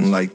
Like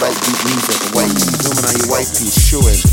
breakbeat music, you zooming on your white piece, chewing.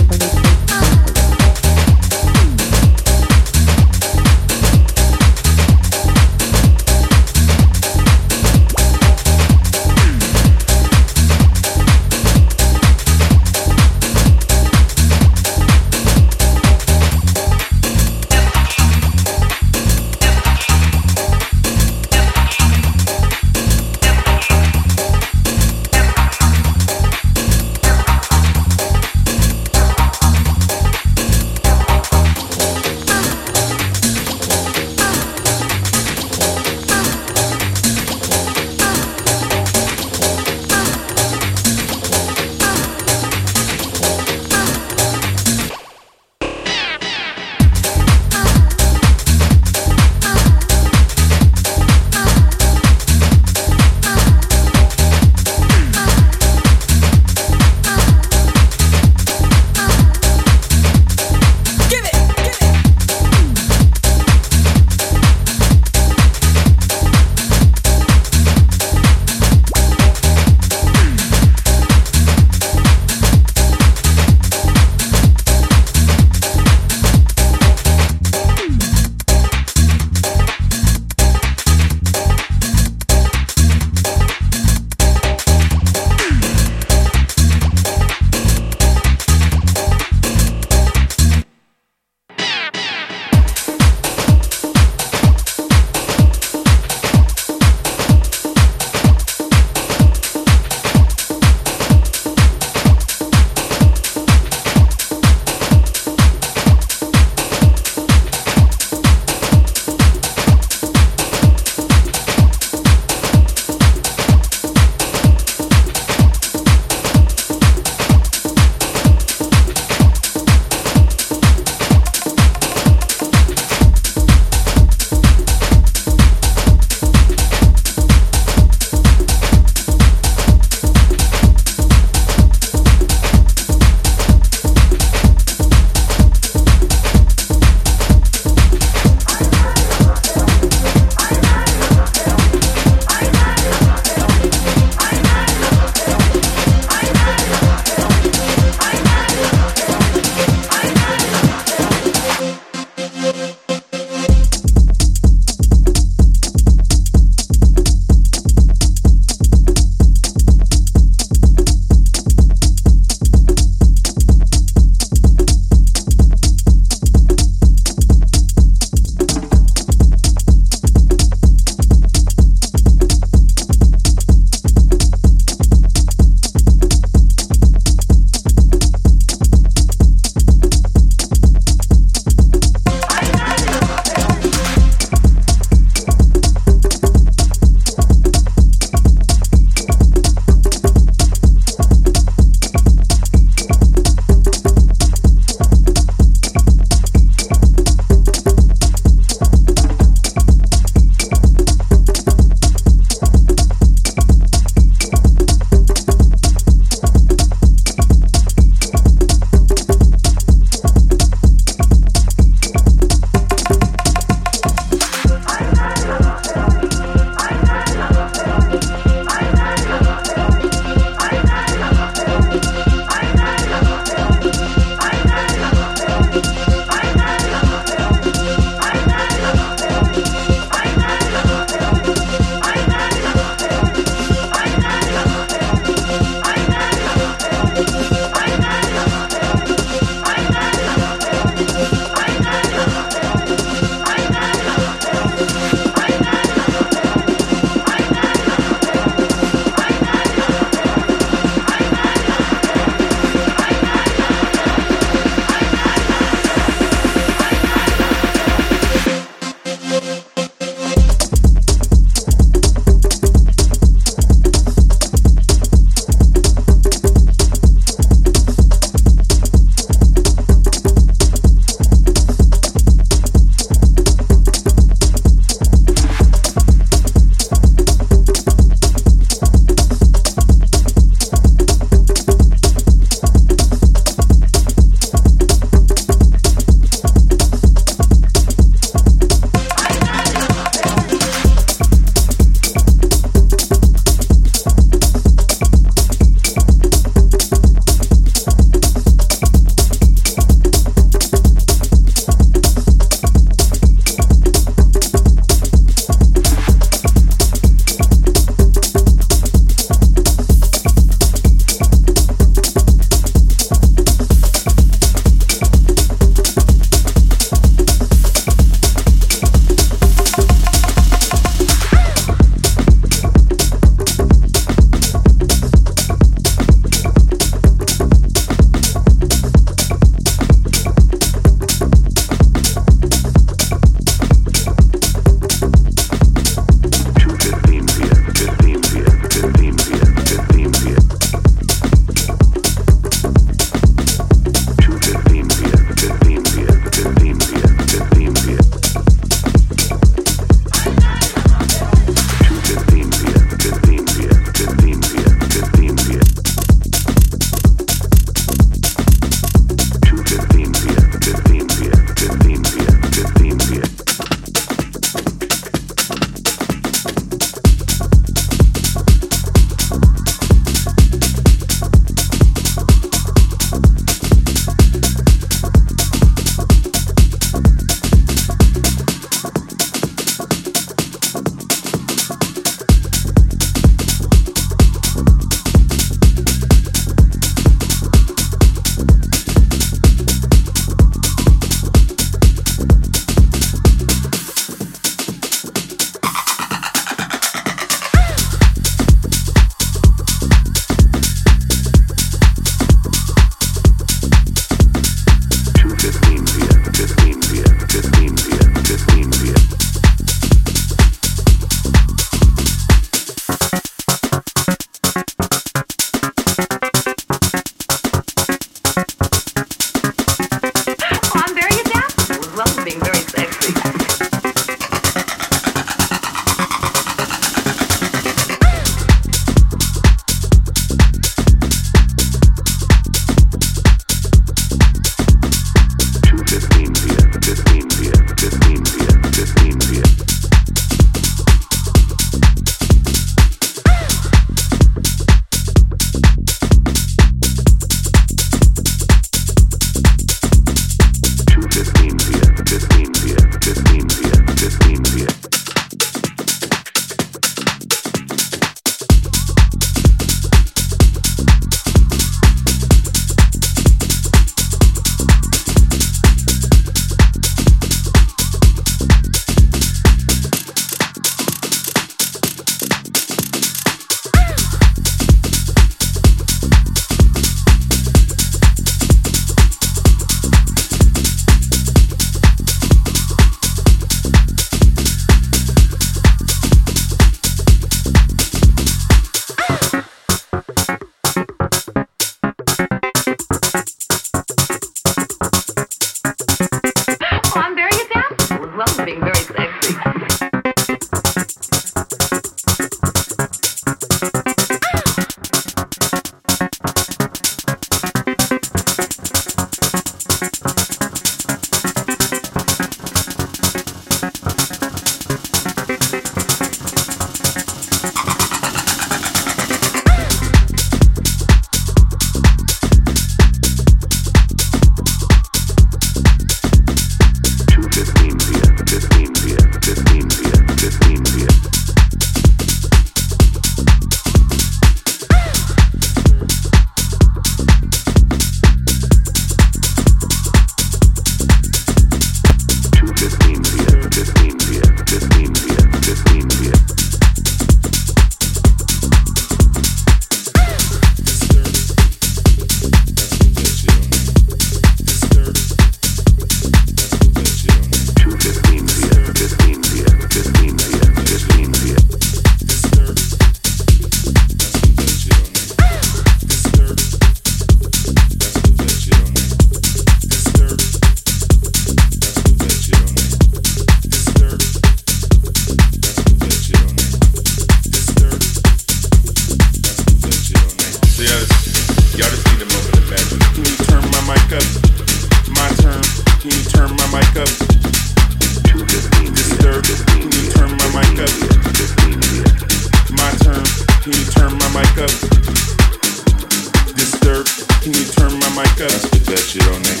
up? I spit shit on it.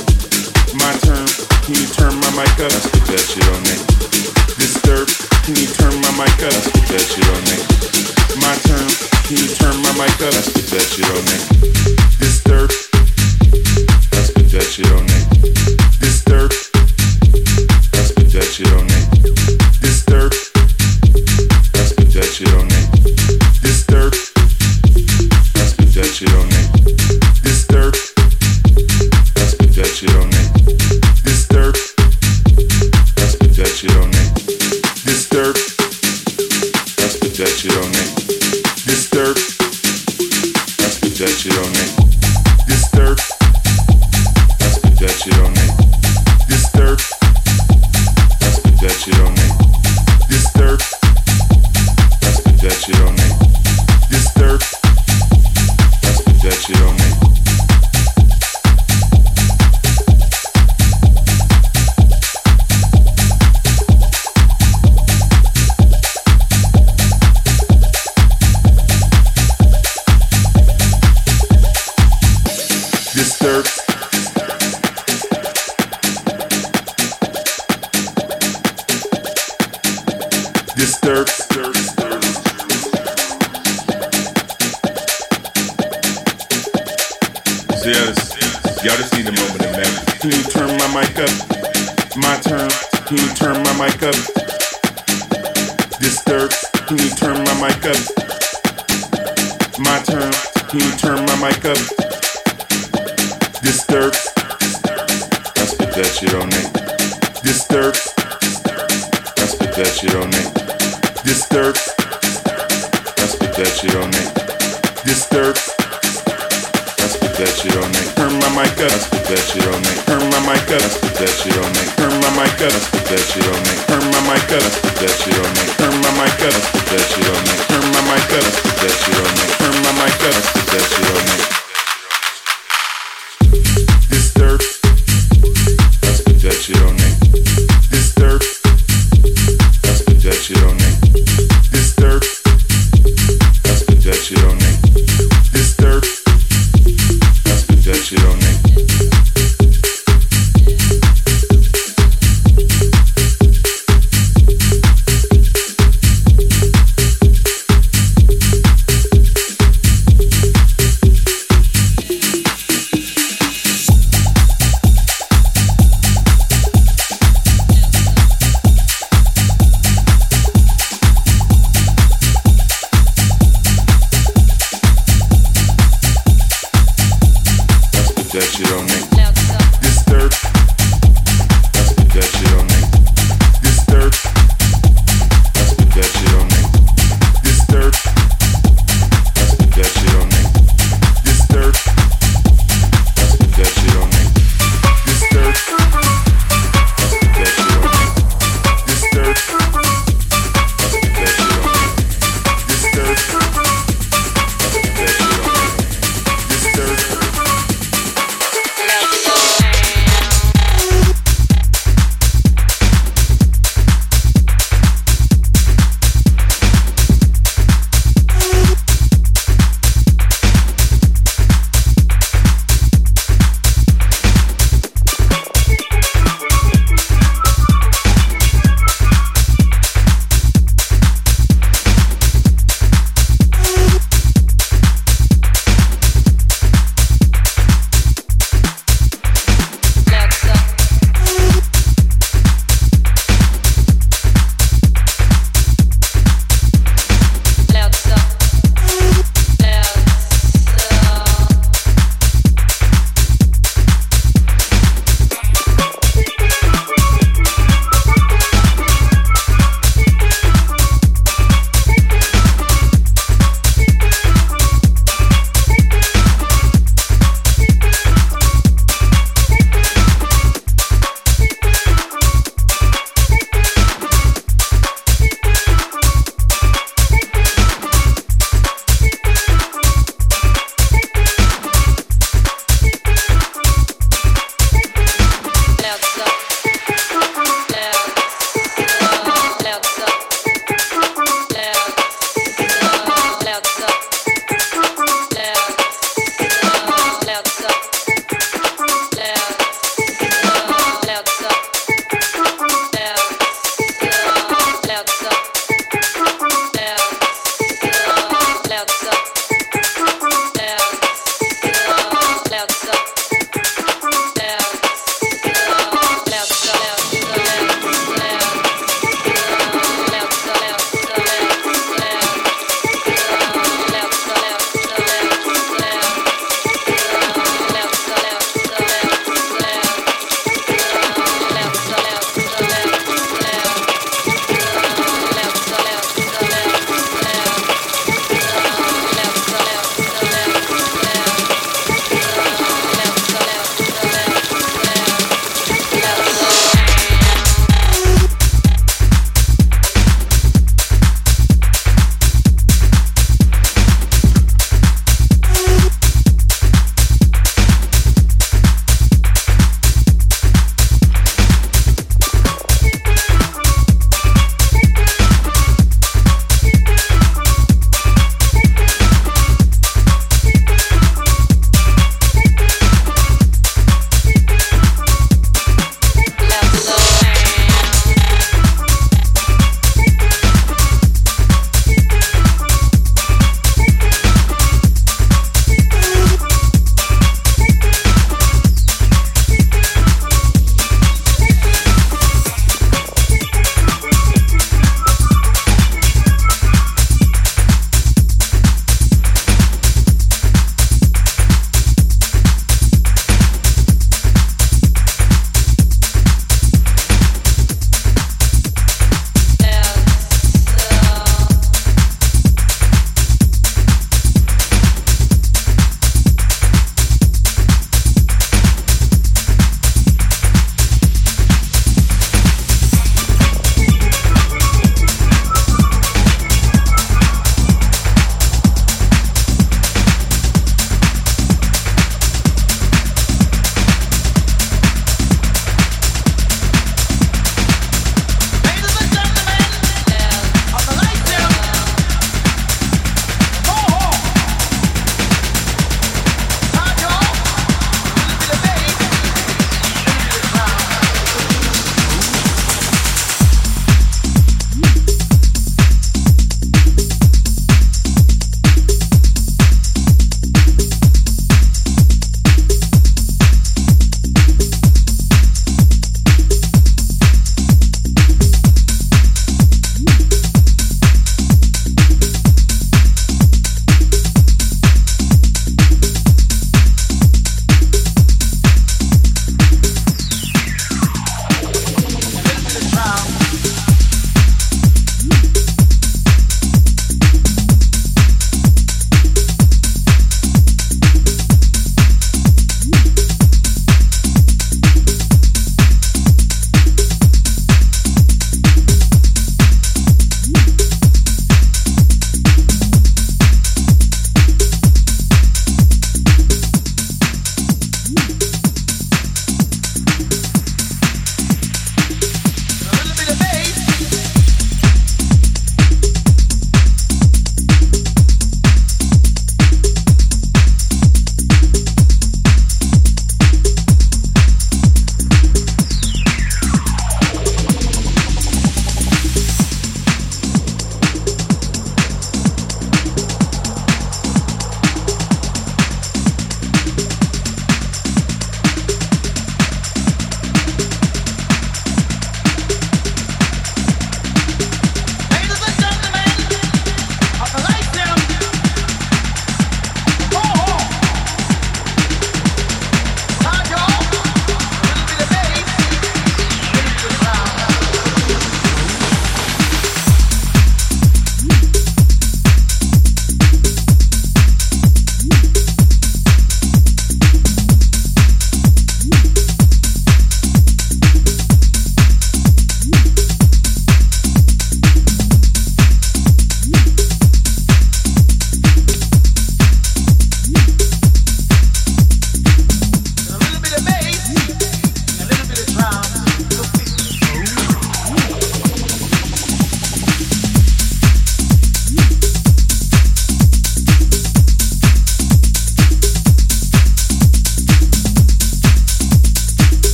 My turn, can you turn my mic up? I spit that shit on it. Disturb, can you turn my mic up? I spit that shit on it. My turn, can you turn my mic up? I spit that shit on it. Disturb, That's spit that shit on it. Disturb, I spit that shit on. mic up? My turn, can you turn my mic up? Disturb. can you turn my mic up? My turn, can you turn my mic up? Disturb. I spit that shit on Nate. Disturb. I spit that shit on it. Disturb.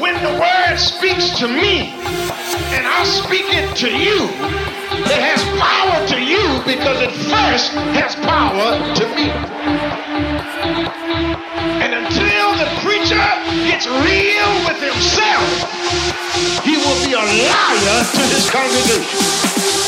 When the word speaks to me and I speak it to you, it has power to you because it first has power to me. And until the preacher gets real with himself, he will be a liar to his congregation.